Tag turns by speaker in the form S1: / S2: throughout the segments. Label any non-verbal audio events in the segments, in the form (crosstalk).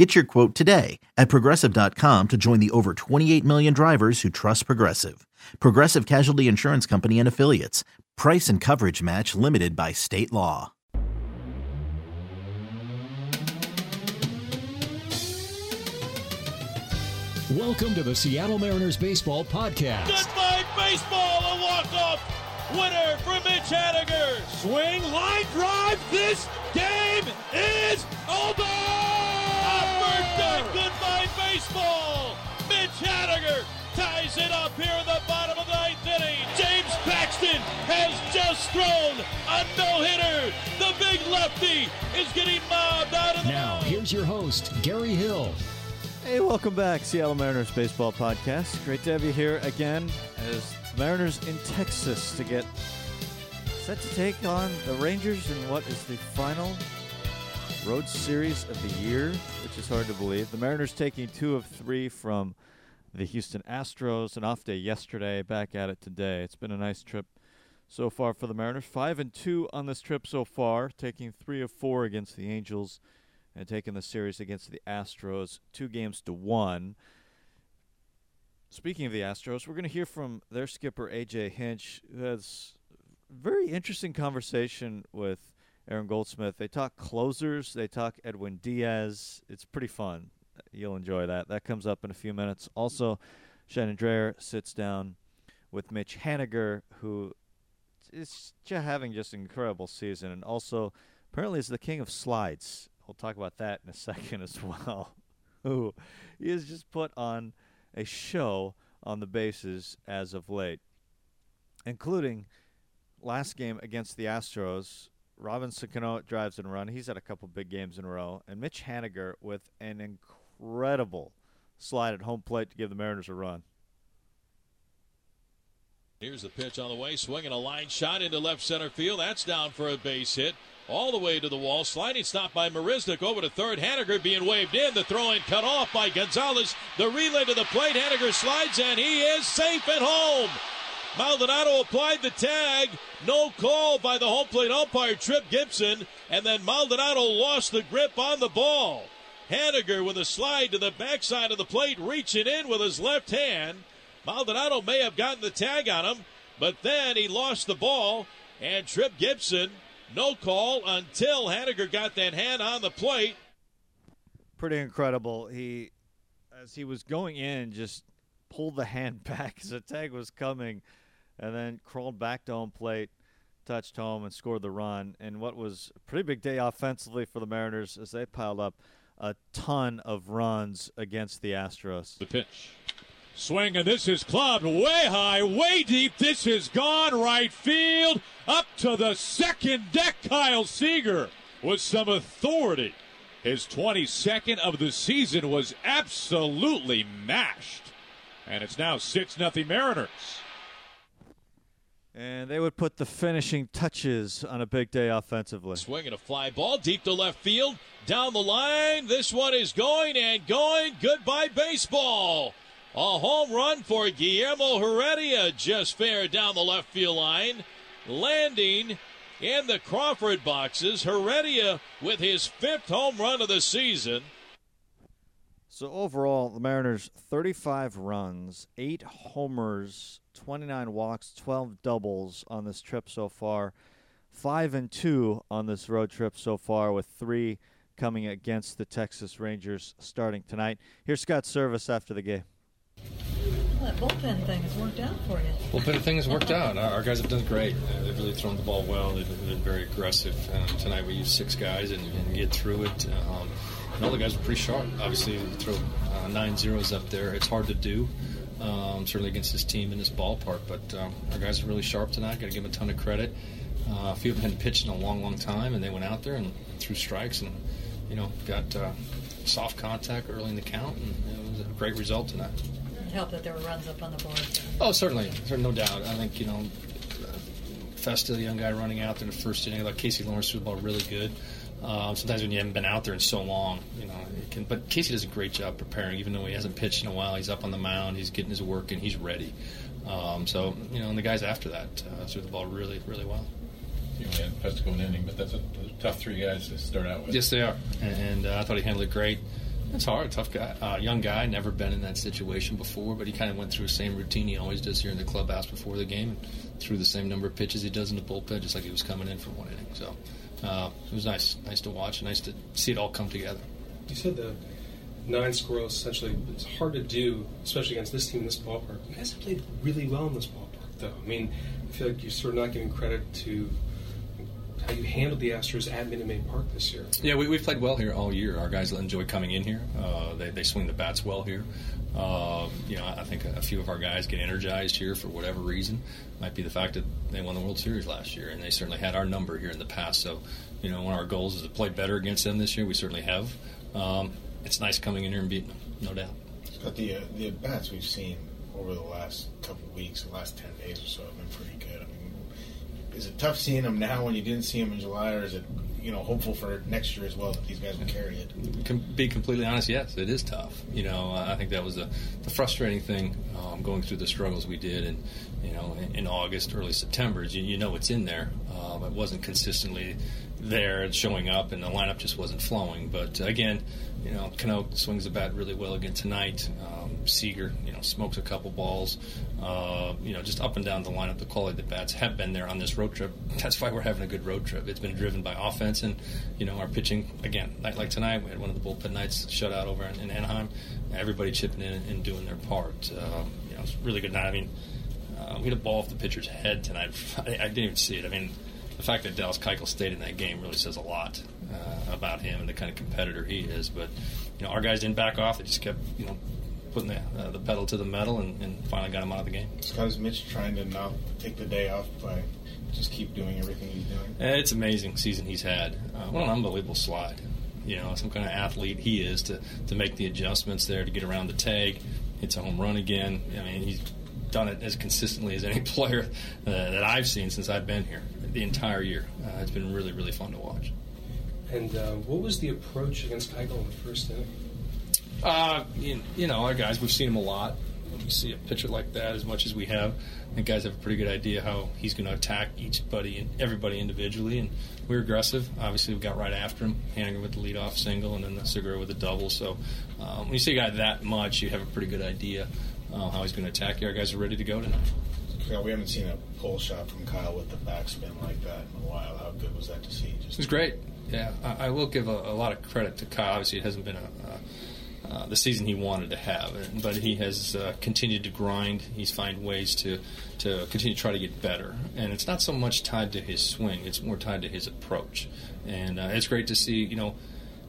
S1: Get your quote today at progressive.com to join the over 28 million drivers who trust Progressive. Progressive Casualty Insurance Company and Affiliates. Price and coverage match limited by state law.
S2: Welcome to the Seattle Mariners Baseball Podcast.
S3: Goodbye, baseball, a walk-off winner for Mitch Haniger. Swing, line drive, this game is over! A birthday goodbye, baseball! Mitch Haniger ties it up here in the bottom of the ninth inning. James Paxton has just thrown a no-hitter. The big lefty is getting mobbed out of the
S2: Now,
S3: mound.
S2: here's your host, Gary Hill.
S4: Hey, welcome back, Seattle Mariners Baseball Podcast. Great to have you here again as Mariners in Texas to get set to take on the Rangers in what is the final road series of the year, which is hard to believe. The Mariners taking two of three from the Houston Astros, an off day yesterday, back at it today. It's been a nice trip so far for the Mariners. Five and two on this trip so far, taking three of four against the Angels and taking the series against the Astros two games to one. Speaking of the Astros, we're going to hear from their skipper AJ Hinch, who has very interesting conversation with Aaron Goldsmith. They talk closers, they talk Edwin Diaz. It's pretty fun. You'll enjoy that. That comes up in a few minutes. Also, Shannon Drayer sits down with Mitch Haniger, who is just having just an incredible season, and also apparently is the king of slides. We'll talk about that in a (laughs) second as well. (laughs) Who he has just put on a show on the bases as of late, including last game against the Astros. Robinson Cano drives and run. He's had a couple big games in a row, and Mitch Haniger with an incredible slide at home plate to give the Mariners a run.
S3: Here's the pitch on the way, swinging a line shot into left center field. That's down for a base hit. All the way to the wall. Sliding stop by Marisnick over to third. Haniger being waved in. The throw in cut off by Gonzalez. The relay to the plate. Haniger slides and he is safe at home. Maldonado applied the tag. No call by the home plate umpire, Trip Gibson. And then Maldonado lost the grip on the ball. Haniger with a slide to the backside of the plate, reaching in with his left hand. Maldonado may have gotten the tag on him, but then he lost the ball. And Trip Gibson, no call until Haniger got that hand on the plate.
S4: pretty incredible. He, as he was going in, just pulled the hand (laughs) back as the tag was coming, and then crawled back to home plate, touched home, and scored the run. And what was a pretty big day offensively for the Mariners as they piled up a ton of runs against the Astros.
S3: The pitch. Swing, and this is clubbed way high, way deep. This is gone right field. Up to the second deck, Kyle Seager with some authority. His 22nd of the season was absolutely mashed. And it's now 6 0 Mariners.
S4: And they would put the finishing touches on a big day offensively.
S3: Swinging a fly ball deep to left field. Down the line. This one is going and going. Goodbye, baseball. A home run for Guillermo Heredia just fair down the left field line. Landing in the Crawford boxes. Heredia with his fifth home run of the season.
S4: So overall, the Mariners 35 runs, 8 homers, 29 walks, 12 doubles on this trip so far. 5 and 2 on this road trip so far with 3 coming against the Texas Rangers starting tonight. Here's Scott Servais after the game.
S5: Well, that bullpen thing has worked out for you.
S6: bullpen thing has worked out. Our our guys have done great. Uh, they've really thrown the ball well. They've been, been very aggressive. Um, tonight we used six guys and, and get through it. Um, and all the guys were pretty sharp. Obviously, throw uh, nine zeros up there. It's hard to do, um, certainly against this team in this ballpark. But um, our guys are really sharp tonight. Got to give them a ton of credit. Uh, a few of them hadn't pitched in a long, long time, and they went out there and threw strikes and, you know, got uh, soft contact early in the count, and it was a great result tonight.
S5: It helped that there were runs up on the board.
S6: Oh, certainly, there's no doubt. I think you know, Festa, the young guy running out there in the first inning. I thought Casey Lawrence threw the ball really good. Um, sometimes when you haven't been out there in so long, you know, can, but Casey does a great job preparing. Even though he hasn't pitched in a while, he's up on the mound, he's getting his work, and he's ready. Um, so, you know, and the guys after that uh, threw the ball really, really well.
S7: You only had Festa go an inning, but that's a, a, tough three guys to start out with.
S6: Yes, they are, and, and uh, I thought he handled it great. It's hard, tough guy, uh, young guy, never been in that situation before, but he kind of went through the same routine he always does here in the clubhouse before the game, and threw the same number of pitches he does in the bullpen, just like he was coming in for one inning. So uh, it was nice, nice to watch, nice to see it all come together.
S8: You said the nine scoreless essentially it's hard to do, especially against this team in this ballpark. You guys have played really well in this ballpark, though. I mean, I feel like you're sort of not giving credit to how you handled the Astros at Minute Maid Park this year.
S6: Yeah, we, have played well here all year. Our guys enjoy coming in here. Uh, they, they swing the bats well here. Uh, you know, I think a few of our guys get energized here for whatever reason. Might be the fact that they won the World Series last year, and they certainly had our number here in the past. So, you know, one of our goals is to play better against them this year. We certainly have. Um, it's nice coming in here and beating them, no doubt.
S9: But the uh, the bats we've seen over the last couple of weeks, the last ten days or so, have been pretty good. I mean, is it tough seeing them now when you didn't see them in July, or is it you know hopeful for next year as well that these guys will carry it?
S6: Can be completely honest, yes, it is tough. You know, I think that was the, the frustrating thing um, going through the struggles we did, and you know, in, in August, early September, you, you know it's in there. Um, it wasn't consistently there and showing up, and the lineup just wasn't flowing. But again, you know, Cano swings the bat really well again tonight. Um, Seager, you know, smokes a couple balls. Uh, you know, just up and down the lineup, the quality of the bats have been there on this road trip. (laughs) That's why we're having a good road trip. It's been driven by offense and, you know, our pitching. Again, like, like tonight, we had one of the bullpen nights shutout over in, in Anaheim. Everybody chipping in and doing their part. Um, you know, it's really good night. I mean, uh, we had a ball off the pitcher's head tonight. (laughs) I, I didn't even see it. I mean, the fact that Dallas Keuchel stayed in that game really says a lot uh, about him and the kind of competitor he is. But you know, our guys didn't back off; they just kept you know putting the, uh, the pedal to the metal and, and, finally got him out of the game.
S9: Scott, Mitch trying to not take the day off by just keep doing everything he's doing?
S6: Uh, it's amazing season he's had. Uh, what an unbelievable slide! You know, some kind of athlete he is to to make the adjustments there to get around the tag, hits a home run again. I mean, he's done it as consistently as (laughs) any player uh, that I've seen since I've been here the entire year. Uh, it's been really, really fun to watch.
S8: And uh, what was the approach against Keuchel in the first inning?
S6: Uh, you, you, know, our guys, we've seen him a lot. When we see a pitcher like that as much as we have, I think guys have a pretty good idea how he's going to attack each buddy and everybody individually. And we are aggressive. Obviously, we got right after him, Haniger with the leadoff single, and then the Segura with the double. So um, when you see a guy that much, you have a pretty good idea uh, how he's going to attack you. Our guys are ready to go tonight.
S9: Yeah, we haven't seen a pull shot from Kyle with the backspin like that in a while. How good was that to see?
S6: Just it was great. Yeah, I, I will give a, a, lot of credit to Kyle. Obviously, it hasn't been a, uh, the season he wanted to have, but he has uh, continued to grind. He's find ways to to continue to try to get better, and it's not so much tied to his swing; it's more tied to his approach. And uh, it's great to see. You know,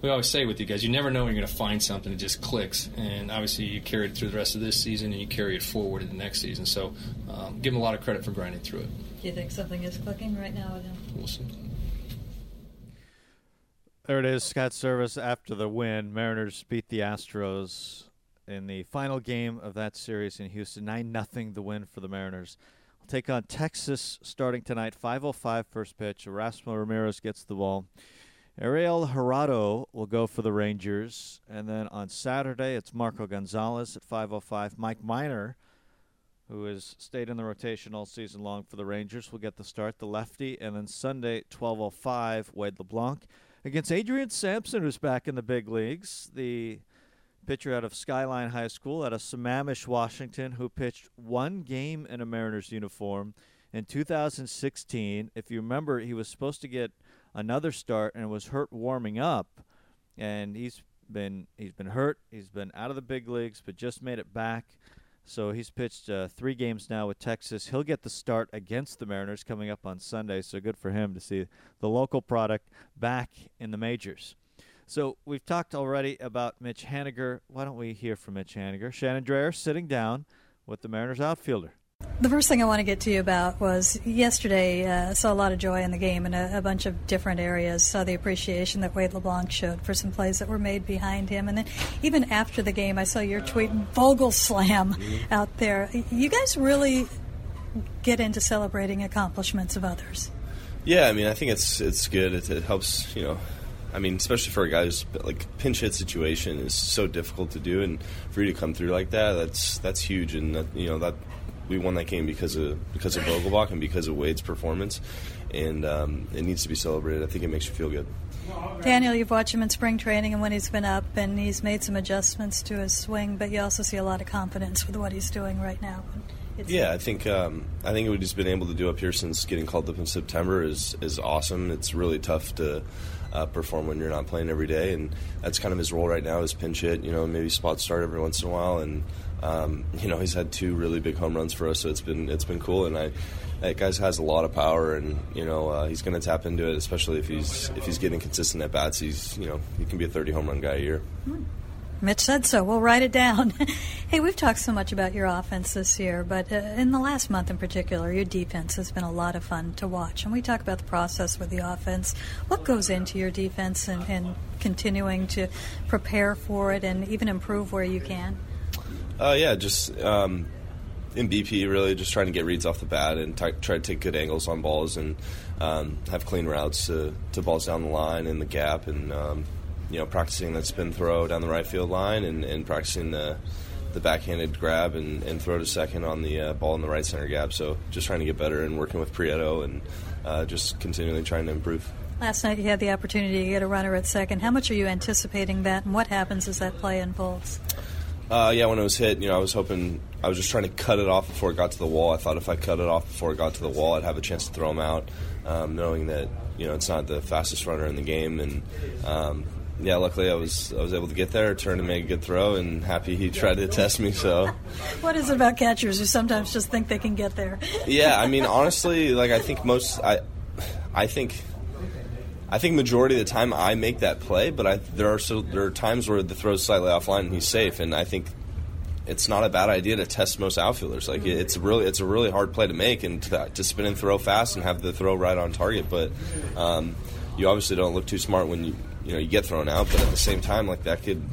S6: we always say with you guys, you never know when you're going to find something that just clicks. And obviously, you carry it through the rest of this season, and you carry it forward in the next season. So, um, give him a lot of credit for grinding through it.
S5: Do you think something is clicking right now with him?
S6: We'll see.
S4: There it is, Scott Servais after the win. Mariners beat the Astros in the final game of that series in Houston. 9 nothing the win for the Mariners. We'll take on Texas starting tonight, 5.05 first pitch. Erasmo Ramirez gets the ball. Ariel Jurado will go for the Rangers. And then on Saturday, it's Marco Gonzalez at 5.05. Mike Minor, who has stayed in the rotation all season long for the Rangers, will get the start, the lefty. And then Sunday, 12.05, Wade LeBlanc against Adrian Sampson, who's back in the big leagues. The pitcher out of Skyline High School out of Sammamish, Washington, who pitched one game in a Mariners uniform in 2016. If you remember, he was supposed to get – another start and was hurt warming up, and he's been he's been hurt. He's been out of the big leagues, but just made it back. So he's pitched uh, three games now with Texas. He'll get the start against the Mariners coming up on Sunday. So good for him to see the local product back in the majors. So we've talked already about Mitch Haniger. Why don't we hear from Mitch Haniger? Shannon Drayer sitting down with the Mariners outfielder.
S5: The first thing I want to get to you about was yesterday. Uh, saw a lot of joy in the game in a, a, bunch of different areas. Saw the appreciation that Wade LeBlanc showed for some plays that were made behind him, and then even after the game, I saw your tweet Vogel slam out there. You guys really get into celebrating accomplishments of others.
S10: Yeah, I mean, I think it's it's good. It, it helps, you know. I mean, especially for a guy who's like pinch hit situation is so difficult to do, and for you to come through like that, that's that's huge. And that, you know that we won that game because of because of Vogelbach and because of Wade's performance, and um, it needs to be celebrated. I think it makes you feel good.
S5: Daniel, you've watched him in spring training and when he's been up, and he's made some adjustments to his swing, but you also see a lot of confidence with what he's doing right now.
S10: It's yeah, I think um, I think what he's been able to do up here since getting called up in September is is awesome. It's really tough to uh, perform when you're not playing every day, and that's kind of his role right now is pinch hit. You know, maybe spot start every once in a while, and um, you know he's had two really big home runs for us, so it's been it's been cool. And I that guy has a lot of power, and you know uh, he's going to tap into it, especially if he's if he's getting consistent at bats. He's you know he can be a 30 home run guy a year.
S5: Hmm. Mitch said so. We'll write it down. (laughs) hey, we've talked so much about your offense this year, but uh, in the last month in particular, your defense has been a lot of fun to watch. And we talk about the process with the offense. What goes into your defense and, and continuing to prepare for it and even improve where you can?
S10: Uh, yeah, just um, in BP, really just trying to get reads off the bat and t- try to take good angles on balls and um, have clean routes to, to balls down the line in the gap and um, you know, practicing that spin throw down the right field line and, and practicing the the backhanded grab and, and throw to second on the uh, ball in the right center gap. So just trying to get better and working with Prieto and uh, just continually trying to improve.
S5: Last night you had the opportunity to get a runner at second. How much are you anticipating that, and what happens as that play unfolds?
S10: Uh, yeah, when it was hit, you know, I was hoping I was just trying to cut it off before it got to the wall. I thought if I cut it off before it got to the wall, I'd have a chance to throw him out, um, knowing that you know it's not the fastest runner in the game, and um, yeah, luckily I was I was able to get there, turn and make a good throw, and happy he tried to test me. So, (laughs)
S5: what is it about catchers who sometimes just think they can get there?
S10: yeah, I mean, (laughs) honestly, like I think most I, I think. I think majority of the time I make that play, but I, there are so there are times where the throw's slightly offline and he's safe, and I think it's not a bad idea to test most outfielders. Like it's really it's a really hard play to make and to, to spin and throw fast and have the throw right on target. But um, you obviously don't look too smart when you you know you get thrown out, but at the same time, like that could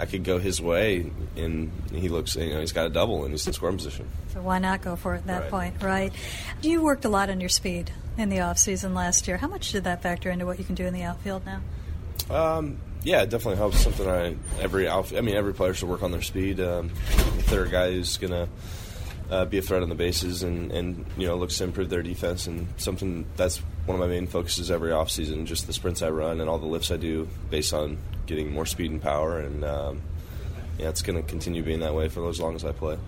S10: that could go his way, and he looks you know he's got a double and he's in scoring position.
S5: So why not go for it at that
S10: right.
S5: point, right? You worked a lot on your speed in the off season last year. How much did that factor into what you can do in the outfield now?
S10: Um, yeah, it definitely helps. Something I every outfield, I mean every player should work on their speed. Um, if they're a guy who's gonna uh, be a threat on the bases and, and you know looks to improve their defense and something that's one of my main focuses every offseason just the sprints I run and all the lifts I do based on getting more speed and power and um, yeah it's going to continue being that way for as long as I play.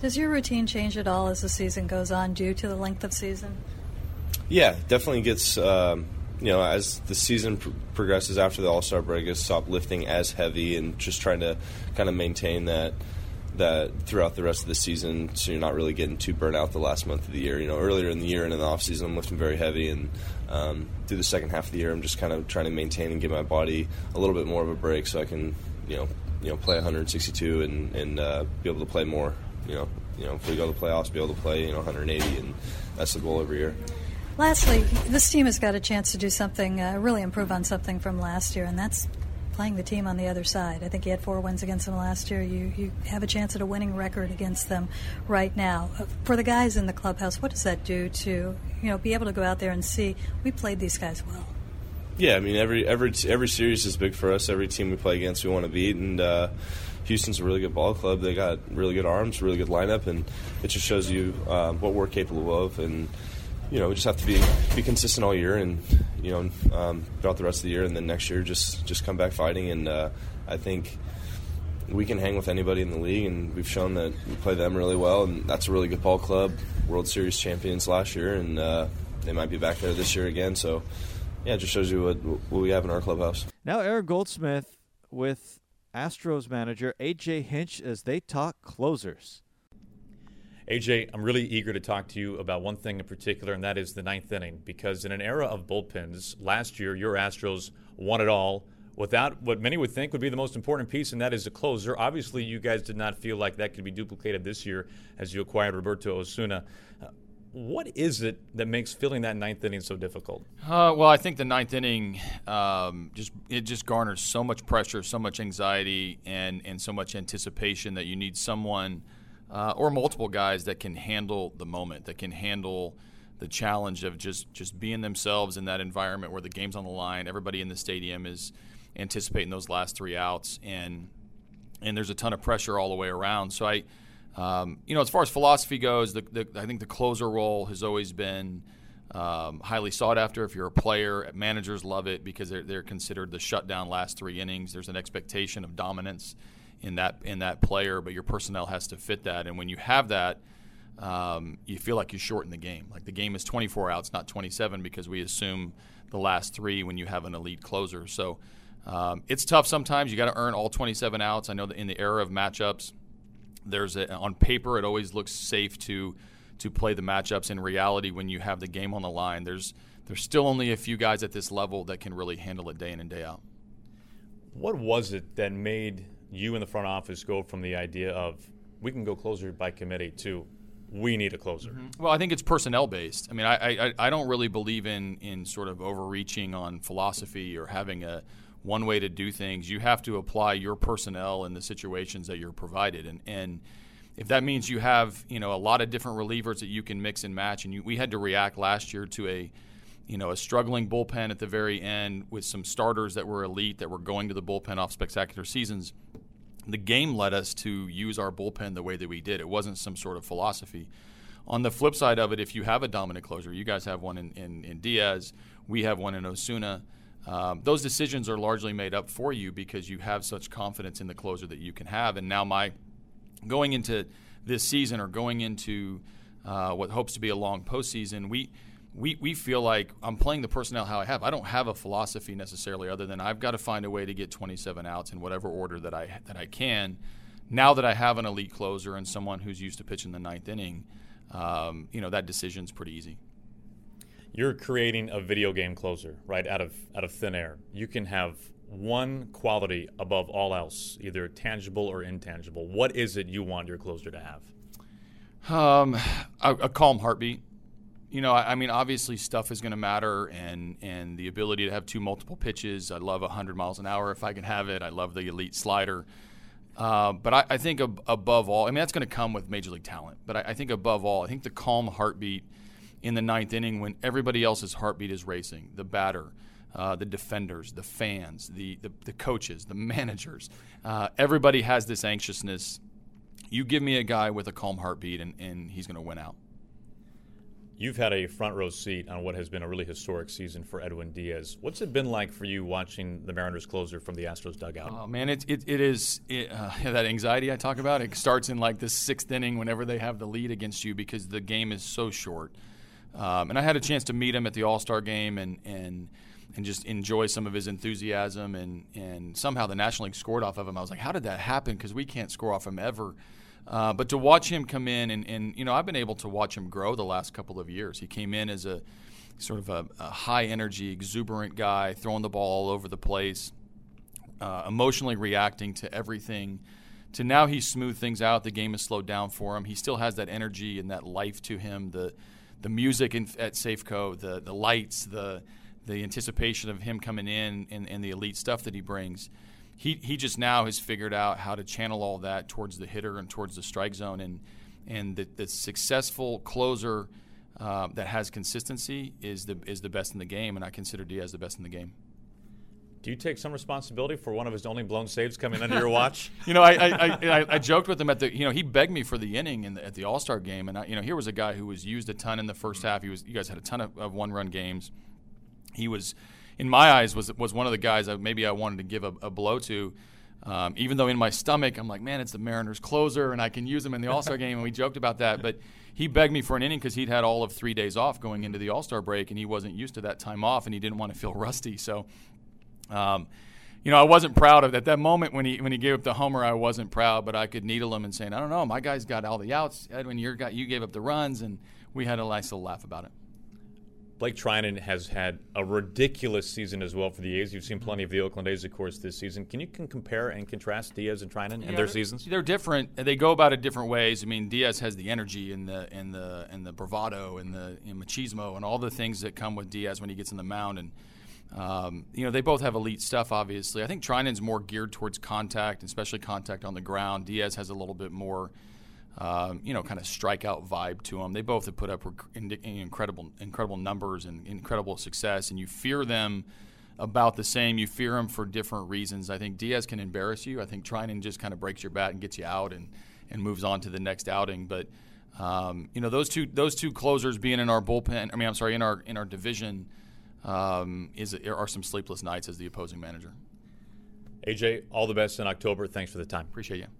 S5: Does your routine change at all as the season goes on due to the length of season?
S10: Yeah, definitely gets um, you know as the season pr- progresses after the All Star break, I stop lifting as heavy and just trying to kind of maintain that that throughout the rest of the season, so you're not really getting too burnt out the last month of the year. You know, earlier in the year and in the off season, I'm lifting very heavy, and um, through the second half of the year, I'm just kind of trying to maintain and give my body a little bit more of a break, so I can, you know, you know, play 162 and and uh, be able to play more. You know, you know, if we go to the playoffs, be able to play, you know, 180, and that's the goal every year.
S5: Lastly, this team has got a chance to do something, uh, really improve on something from last year, and that's playing the team on the other side. I think you had four wins against them last year. You you have a chance at a winning record against them right now. Uh, for the guys in the clubhouse, what does that do to you know be able to go out there and see we played these guys well?
S10: Yeah, I mean every every every series is big for us. Every team we play against, we want to beat, and uh, Houston's a really good ball club. They got really good arms, really good lineup, and it just shows you uh, what we're capable of. And you know, we just have to be be consistent all year, and you know, um, throughout the rest of the year, and then next year, just just come back fighting. And uh, I think we can hang with anybody in the league, and we've shown that we play them really well, and that's a really good ball club. World Series champions last year, and uh, they might be back there this year again. So, yeah, it just shows you what, what we have in our clubhouse.
S4: Now, Aaron Goldsmith with Astros manager AJ Hinch as they talk closers.
S11: AJ, I'm really eager to talk to you about one thing in particular, and that is the ninth inning. Because in an era of bullpens, last year your Astros won it all without what many would think would be the most important piece, and that is a closer. Obviously, you guys did not feel like that could be duplicated this year as you acquired Roberto Osuna. Uh, what is it that makes filling that ninth inning so difficult?
S12: Uh, well, I think the ninth inning um, just it just garners so much pressure, so much anxiety, and and so much anticipation that you need someone uh, or multiple guys that can handle the moment, that can handle the challenge of just just being themselves in that environment where the game's on the line. Everybody in the stadium is anticipating those last three outs, and and there's a ton of pressure all the way around. So I, um, you know, as far as philosophy goes, the, the, I think the closer role has always been. Um, highly sought after. If you're a player, managers love it because they're, they're considered the shutdown last three innings. There's an expectation of dominance in that in that player, but your personnel has to fit that. And when you have that, um, you feel like you shorten the game. Like the game is 24 outs, not 27, because we assume the last three when you have an elite closer. So um, it's tough sometimes. You got to earn all 27 outs. I know that in the era of matchups, there's a, on paper it always looks safe to to play the matchups. In reality, when you have the game on the line, there's there's still only a few guys at this level that can really handle it day in and day out.
S11: What was it that made you in the front office go from the idea of we can go closer by committee to we need a closer?
S12: Mm-hmm. Well, I think it's personnel based. I mean, I, I, I don't really believe in, in sort of overreaching on philosophy or having a one way to do things. You have to apply your personnel in the situations that you're provided. And, and if that means you have you know a lot of different relievers that you can mix and match, and you, we had to react last year to a you know a struggling bullpen at the very end with some starters that were elite that were going to the bullpen off spectacular seasons the game led us to use our bullpen the way that we did. It wasn't some sort of philosophy. On the flip side of it, if you have a dominant closer, you guys have one in, in, in Diaz, we have one in Osuna. Um, those decisions are largely made up for you because you have such confidence in the closer that you can have. And now, my going into this season or going into uh, what hopes to be a long postseason, we we, we feel like I'm playing the personnel how I have. I don't have a philosophy necessarily other than I've got to find a way to get 27 outs in whatever order that I that I can. Now that I have an elite closer and someone who's used to pitching the ninth inning, um, you know that decision's pretty easy.
S11: You're creating a video game closer right out of out of thin air. You can have one quality above all else, either tangible or intangible. What is it you want your closer to have?
S12: Um, a, a calm heartbeat you know, I, I, mean, obviously stuff is going to matter, and and the ability to have two multiple pitches. I love 100 miles an hour if I can have it. I love the elite slider. Uh, but I, I, think ab- above all, I mean, that's going to come with major league talent. But I, I, think above all, I think the calm heartbeat in the ninth inning when everybody else's heartbeat is racing, the batter, uh, the defenders, the fans, the the, the coaches, the managers, uh, everybody has this anxiousness. You give me a guy with a calm heartbeat, and, and he's going to win out.
S11: You've had a front row seat on what has been a really historic season for Edwin Diaz. What's it been like for you watching the Mariners closer from the Astros dugout?
S12: Oh man, it it, it is it, uh, (laughs) that anxiety I talk about. It starts in like the sixth inning whenever they have the lead against you because the game is so short. Um, and I had a chance to meet him at the All Star game and and and just enjoy some of his enthusiasm and and somehow the National League scored off of him. I was like, how did that happen? Because we can't score off him ever. Uh, but to watch him come in, and, and, you know, I've been able to watch him grow the last couple of years. He came in as a sort of a, a high energy, exuberant guy, throwing the ball all over the place, uh, emotionally reacting to everything. To now he's smoothed things out. The game has slowed down for him. He still has that energy and that life to him. The the music in, at Safeco, the the lights, the the anticipation of him coming in and, and the elite stuff that he brings he he just now has figured out how to channel all that towards the hitter and towards the strike zone and and the, the successful closer uh, that has consistency is the is the best in the game, and I consider Diaz the best in the game.
S11: Do you take some responsibility for one of his only blown saves coming under your (laughs) watch?
S12: you know, I, I, I, I, joked with him at the, you know, he begged me for the inning in the, at the All Star game, and I, you know, here was a guy who was used a ton in the first half. He was, you guys had a ton of, of one run games. He was in my eyes, was was one of the guys that maybe I wanted to give a, a blow to. Um, even though in my stomach I'm like, man, it's the Mariners closer, and I can use him in the (laughs) All Star game, and we joked about that. But he begged me for an inning because he'd had all of three days off going into the All Star break, and he wasn't used to that time off, and he didn't want to feel (laughs) rusty. So, um, you know, I wasn't proud of at that moment when he when he gave up the homer. I wasn't proud, but I could needle him and saying, I don't know, my guy's got all the outs. Edwin, you got you gave up the runs, and we had a nice little laugh about it.
S11: Blake Treinen has had a ridiculous season as well for the A's. You've seen plenty of the Oakland A's, of course, this season. Can you can compare and contrast Diaz and Treinen and their seasons?
S12: They're different. They go about it different ways. I mean, Diaz has the energy and the and the and the bravado and the and machismo and all the things that come with Diaz when he gets in the mound. And um, you know, they both have elite stuff. Obviously, I think Treinen's more geared towards contact, especially contact on the ground. Diaz has a little bit more um, you know, kind of strikeout vibe to them. They both have put up incredible, incredible numbers and incredible success, and you fear them about the same. You fear them for different reasons. I think Diaz can embarrass you. I think Treinen just kind of breaks your bat and gets you out and, and moves on to the next outing. But um, you know those two those two closers being in our bullpen. I mean, I'm sorry, in our in our division um, is are some sleepless nights as the opposing manager.
S11: AJ, all the best in October. Thanks for the time.
S12: Appreciate you.